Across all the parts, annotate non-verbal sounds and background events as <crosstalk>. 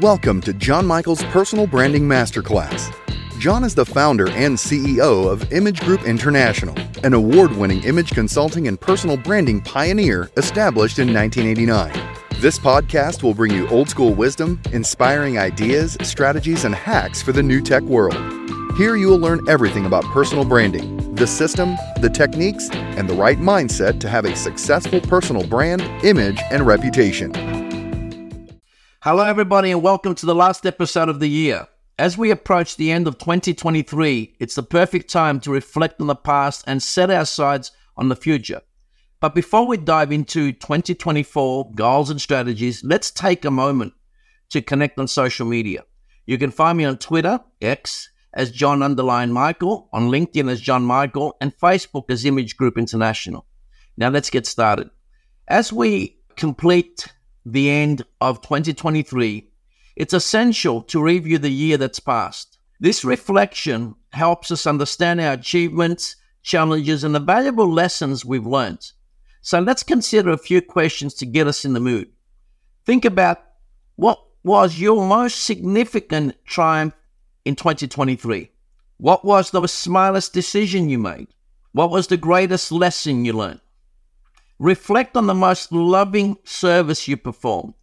Welcome to Jon Michail's Personal Branding Masterclass. Jon is the founder and CEO of Image Group International, an award winning image consulting and personal branding pioneer established in 1989. This podcast will bring you old school wisdom, inspiring ideas, strategies, and hacks for the new tech world. Here you will learn everything about personal branding, the system, the techniques, and the right mindset to have a successful personal brand, image, and reputation. Hello, everybody, and welcome to the last episode of the year. As we approach the end of 2023, it's the perfect time to reflect on the past and set our sights on the future. But before we dive into 2024 goals and strategies, let's take a moment to connect on social media. You can find me on Twitter, X, as Jon Underline Michail, on LinkedIn as Jon Michail, and Facebook as Image Group International. Now let's get started. As we complete the end of 2023, it's essential to review the year that's passed. This reflection helps us understand our achievements, challenges, and the valuable lessons we've learned. So let's consider a few questions to get us in the mood. Think about what was your most significant triumph in 2023? What was the smallest decision you made? What was the greatest lesson you learned? Reflect on the most loving service you performed.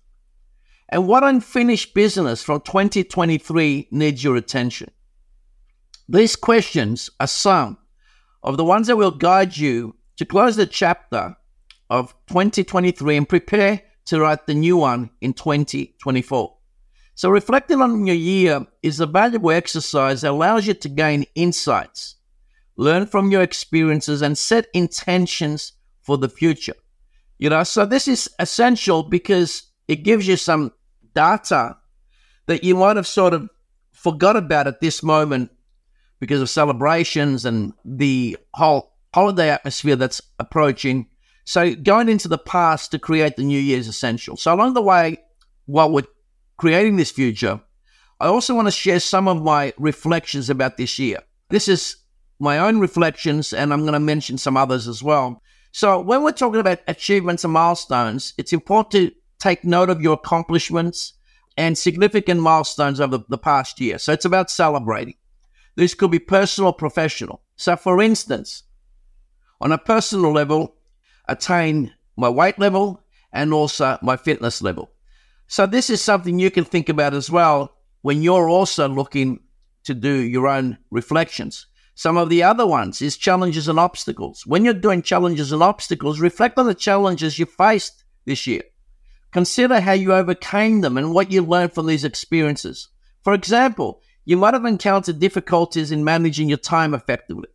And what unfinished business from 2023 needs your attention? These questions are some of the ones that will guide you to close the chapter of 2023 and prepare to write the new one in 2024. So, reflecting on your year is a valuable exercise that allows you to gain insights, learn from your experiences, and set intentions for the future. You know, so this is essential because it gives you some data that you might have sort of forgot about at this moment because of celebrations and the whole holiday atmosphere that's approaching. So going into the past to create the new year is essential. So along the way, while we're creating this future, I also want to share some of my reflections about this year. This is my own reflections, and I'm going to mention some others as well. So when we're talking about achievements and milestones, it's important to take note of your accomplishments and significant milestones over the past year. So it's about celebrating. This could be personal or professional. So for instance, on a personal level, attain my weight level and also my fitness level. So this is something you can think about as well when you're also looking to do your own reflections. Some of the other ones is challenges and obstacles. When you're doing challenges and obstacles, reflect on the challenges you faced this year. Consider how you overcame them and what you learned from these experiences. For example, you might have encountered difficulties in managing your time effectively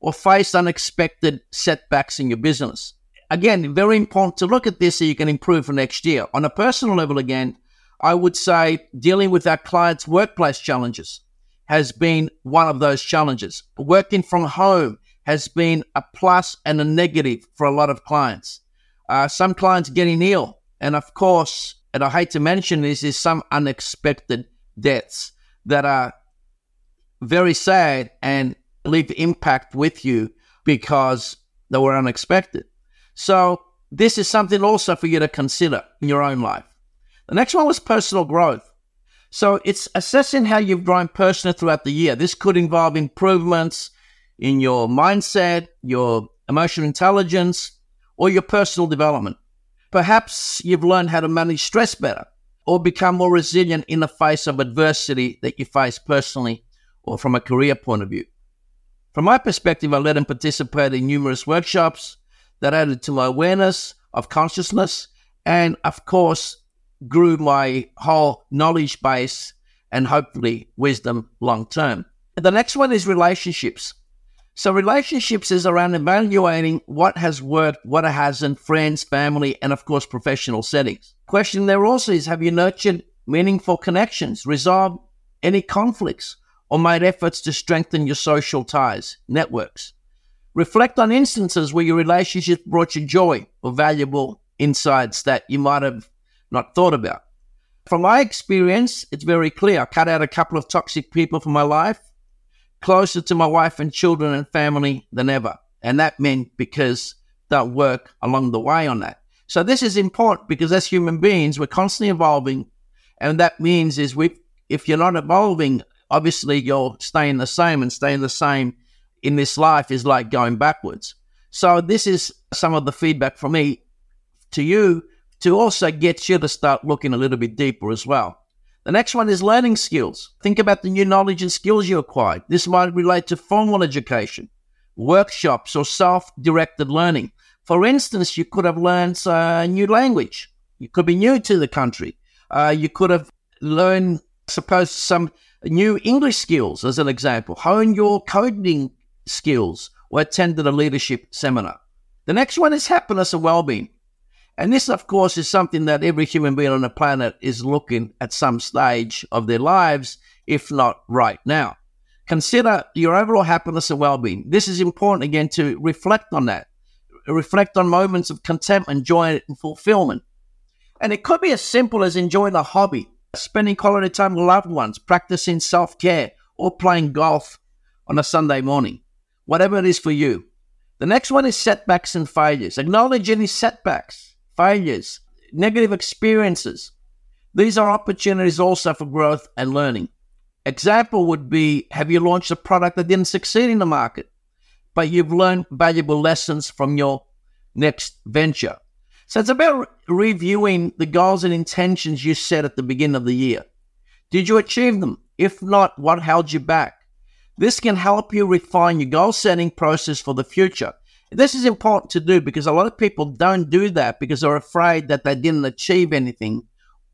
or faced unexpected setbacks in your business. Again, very important to look at this so you can improve for next year. On a personal level, again, I would say dealing with our clients' workplace challenges has been one of those challenges. Working from home has been a plus and a negative for a lot of clients. Uh, some clients getting ill, and of course, and I hate to mention this, is some unexpected deaths that are very sad and leave impact with you because they were unexpected. So this is something also for you to consider in your own life. The next one was personal growth. So it's assessing how you've grown personally throughout the year. This could involve improvements in your mindset, your emotional intelligence, or your personal development. Perhaps you've learned how to manage stress better or become more resilient in the face of adversity that you face personally or from a career point of view. From my perspective, I led and participated in numerous workshops that added to my awareness of consciousness and, of course, grew my whole knowledge base and hopefully wisdom long term. The next one is relationships. So, relationships is around evaluating what has worked, what hasn't, friends, family, and of course, professional settings. Question there also is have you nurtured meaningful connections, resolved any conflicts, or made efforts to strengthen your social ties, networks? Reflect on instances where your relationship brought you joy or valuable insights that you might have not thought about. From my experience, it's very clear. I cut out a couple of toxic people from my life, closer to my wife and children and family than ever. And that meant because that work along the way on that. So this is important because as human beings, we're constantly evolving And that means is we, if you're not evolving, obviously you're staying the same and staying the same in this life is like going backwards. So this is some of the feedback from me to you to also get you to start looking a little bit deeper as well. The next one is learning skills. Think about the new knowledge and skills you acquired. This might relate to formal education, workshops, or self directed learning. For instance, you could have learned a new language. You could be new to the country. Uh, you could have learned, suppose, some new English skills, as an example. Hone your coding skills or attended a leadership seminar. The next one is happiness and well being. And this, of course, is something that every human being on the planet is looking at some stage of their lives, if not right now. Consider your overall happiness and well being. This is important again to reflect on that. Reflect on moments of contentment, joy, and fulfillment. And it could be as simple as enjoying a hobby, spending quality time with loved ones, practicing self care, or playing golf on a Sunday morning. Whatever it is for you. The next one is setbacks and failures. Acknowledge any setbacks failures, negative experiences. These are opportunities also for growth and learning. Example would be have you launched a product that didn't succeed in the market, but you've learned valuable lessons from your next venture. So it's about re- reviewing the goals and intentions you set at the beginning of the year. Did you achieve them? If not, what held you back? This can help you refine your goal setting process for the future this is important to do because a lot of people don't do that because they're afraid that they didn't achieve anything,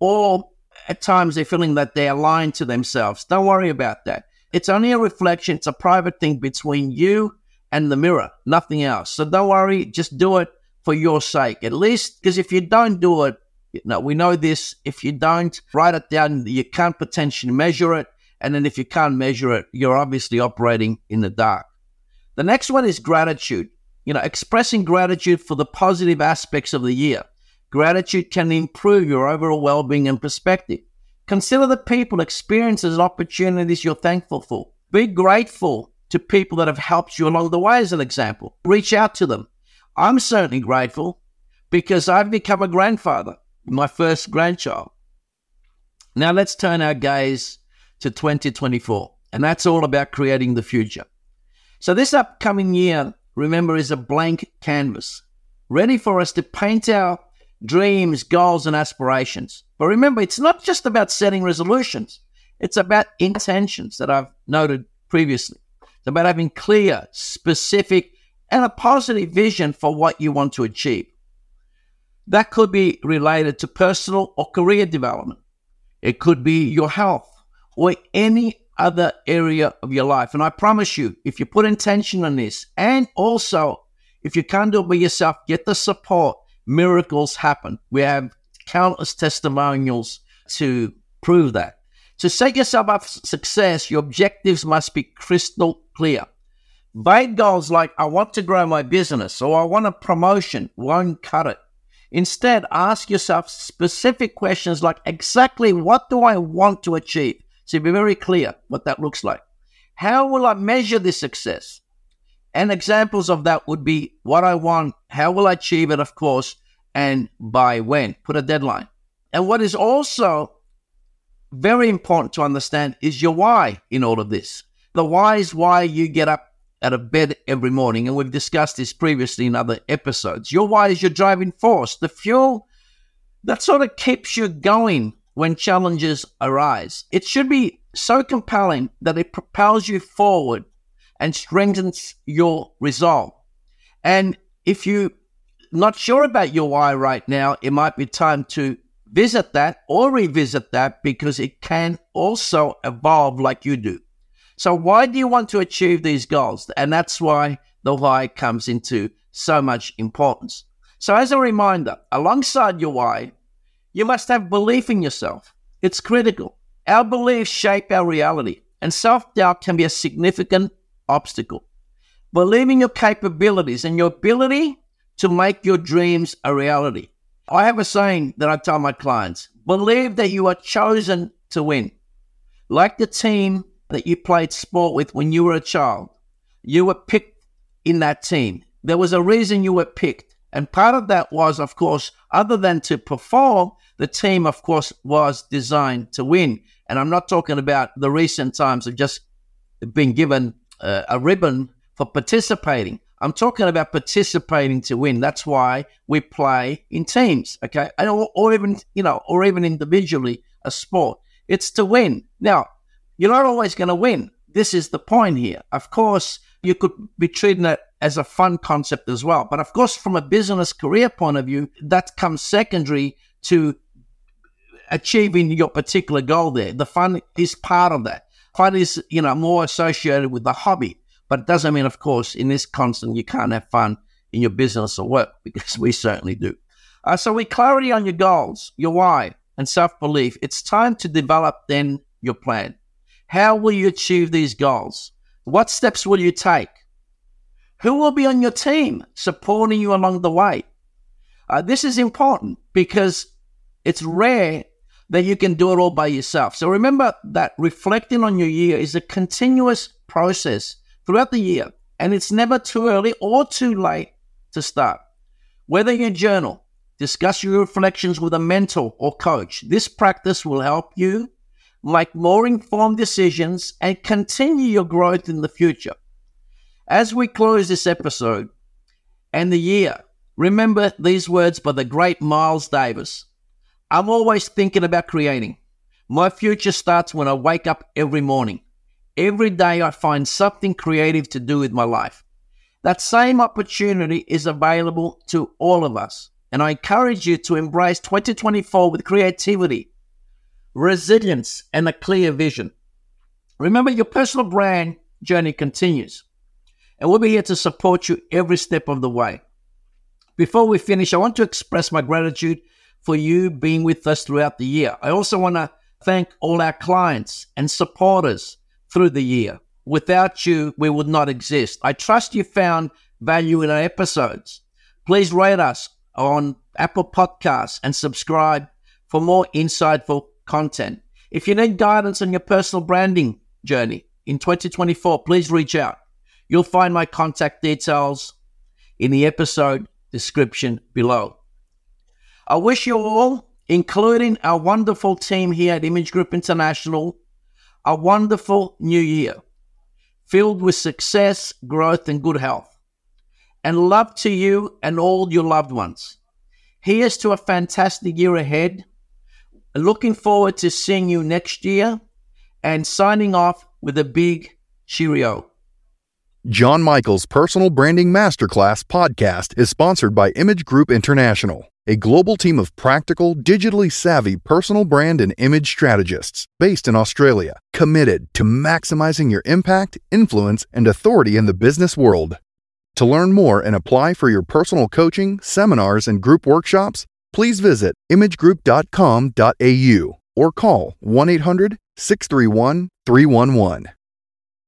or at times they're feeling that they're lying to themselves. Don't worry about that. It's only a reflection, it's a private thing between you and the mirror, nothing else. So don't worry, just do it for your sake. At least, because if you don't do it, you know, we know this. If you don't write it down, you can't potentially measure it. And then if you can't measure it, you're obviously operating in the dark. The next one is gratitude you know, expressing gratitude for the positive aspects of the year. Gratitude can improve your overall well being and perspective. Consider the people, experiences, and opportunities you're thankful for. Be grateful to people that have helped you along the way, as an example. Reach out to them. I'm certainly grateful because I've become a grandfather, my first grandchild. Now let's turn our gaze to 2024, and that's all about creating the future. So, this upcoming year remember, is a blank canvas, ready for us to paint our dreams, goals, and aspirations. But remember, it's not just about setting resolutions, it's about intentions that I've noted previously. It's about having clear, specific, and a positive vision for what you want to achieve. That could be related to personal or career development. It could be your health or any other area of your life. And I promise you, if you put intention on this, and also if you can't do it by yourself, get the support, miracles happen. We have countless testimonials to prove that. To set yourself up for success, your objectives must be crystal clear. Vague goals like, I want to grow my business or I want a promotion won't cut it. Instead, ask yourself specific questions like, exactly what do I want to achieve? So be very clear what that looks like. How will I measure this success? And examples of that would be what I want, how will I achieve it, of course, and by when. Put a deadline. And what is also very important to understand is your why in all of this. The why is why you get up out of bed every morning. And we've discussed this previously in other episodes. Your why is your driving force, the fuel that sort of keeps you going when challenges arise. It should be so compelling that it propels you forward and strengthens your resolve. And if you're not sure about your why right now, it might be time to visit that or revisit that because it can also evolve like you do. So, why do you want to achieve these goals? And that's why the why comes into so much importance. So, as a reminder, alongside your why, you must have belief in yourself. It's critical. Our beliefs shape our reality, and self doubt can be a significant obstacle. Believe in your capabilities and your ability to make your dreams a reality. I have a saying that I tell my clients believe that you are chosen to win. Like the team that you played sport with when you were a child, you were picked in that team. There was a reason you were picked. And part of that was, of course, other than to perform, the team, of course, was designed to win. And I'm not talking about the recent times of just being given uh, a ribbon for participating. I'm talking about participating to win. That's why we play in teams, okay, or, or even you know, or even individually a sport. It's to win. Now, you're not always going to win. This is the point here. Of course, you could be treating it as a fun concept as well. But of course, from a business career point of view, that comes secondary to achieving your particular goal there. The fun is part of that. Fun is, you know, more associated with the hobby. But it doesn't mean, of course, in this constant, you can't have fun in your business or work <laughs> because we certainly do. Uh, so, with clarity on your goals, your why, and self belief, it's time to develop then your plan. How will you achieve these goals? What steps will you take? Who will be on your team supporting you along the way? Uh, this is important because it's rare that you can do it all by yourself. So remember that reflecting on your year is a continuous process throughout the year, and it's never too early or too late to start. Whether you journal, discuss your reflections with a mentor or coach, this practice will help you make more informed decisions and continue your growth in the future. As we close this episode and the year, remember these words by the great Miles Davis. I'm always thinking about creating. My future starts when I wake up every morning. Every day I find something creative to do with my life. That same opportunity is available to all of us. And I encourage you to embrace 2024 with creativity, resilience, and a clear vision. Remember, your personal brand journey continues, and we'll be here to support you every step of the way. Before we finish, I want to express my gratitude for you being with us throughout the year. I also want to thank all our clients and supporters through the year. Without you, we would not exist. I trust you found value in our episodes. Please rate us on Apple Podcasts and subscribe for more insightful content. If you need guidance on your personal branding journey in 2024, please reach out. You'll find my contact details in the episode description below. I wish you all, including our wonderful team here at Image Group International, a wonderful new year filled with success, growth, and good health. And love to you and all your loved ones. Here's to a fantastic year ahead Looking forward to seeing you next year and signing off with a big cheerio. Jon Michail's Personal Branding Masterclass podcast is sponsored by Image Group International, a global team of practical, digitally savvy personal brand and image strategists based in Australia, committed to maximizing your impact, influence, and authority in the business world. To learn more and apply for your personal coaching, seminars, and group workshops, please visit imagegroup.com.au or call 1 800 631 311.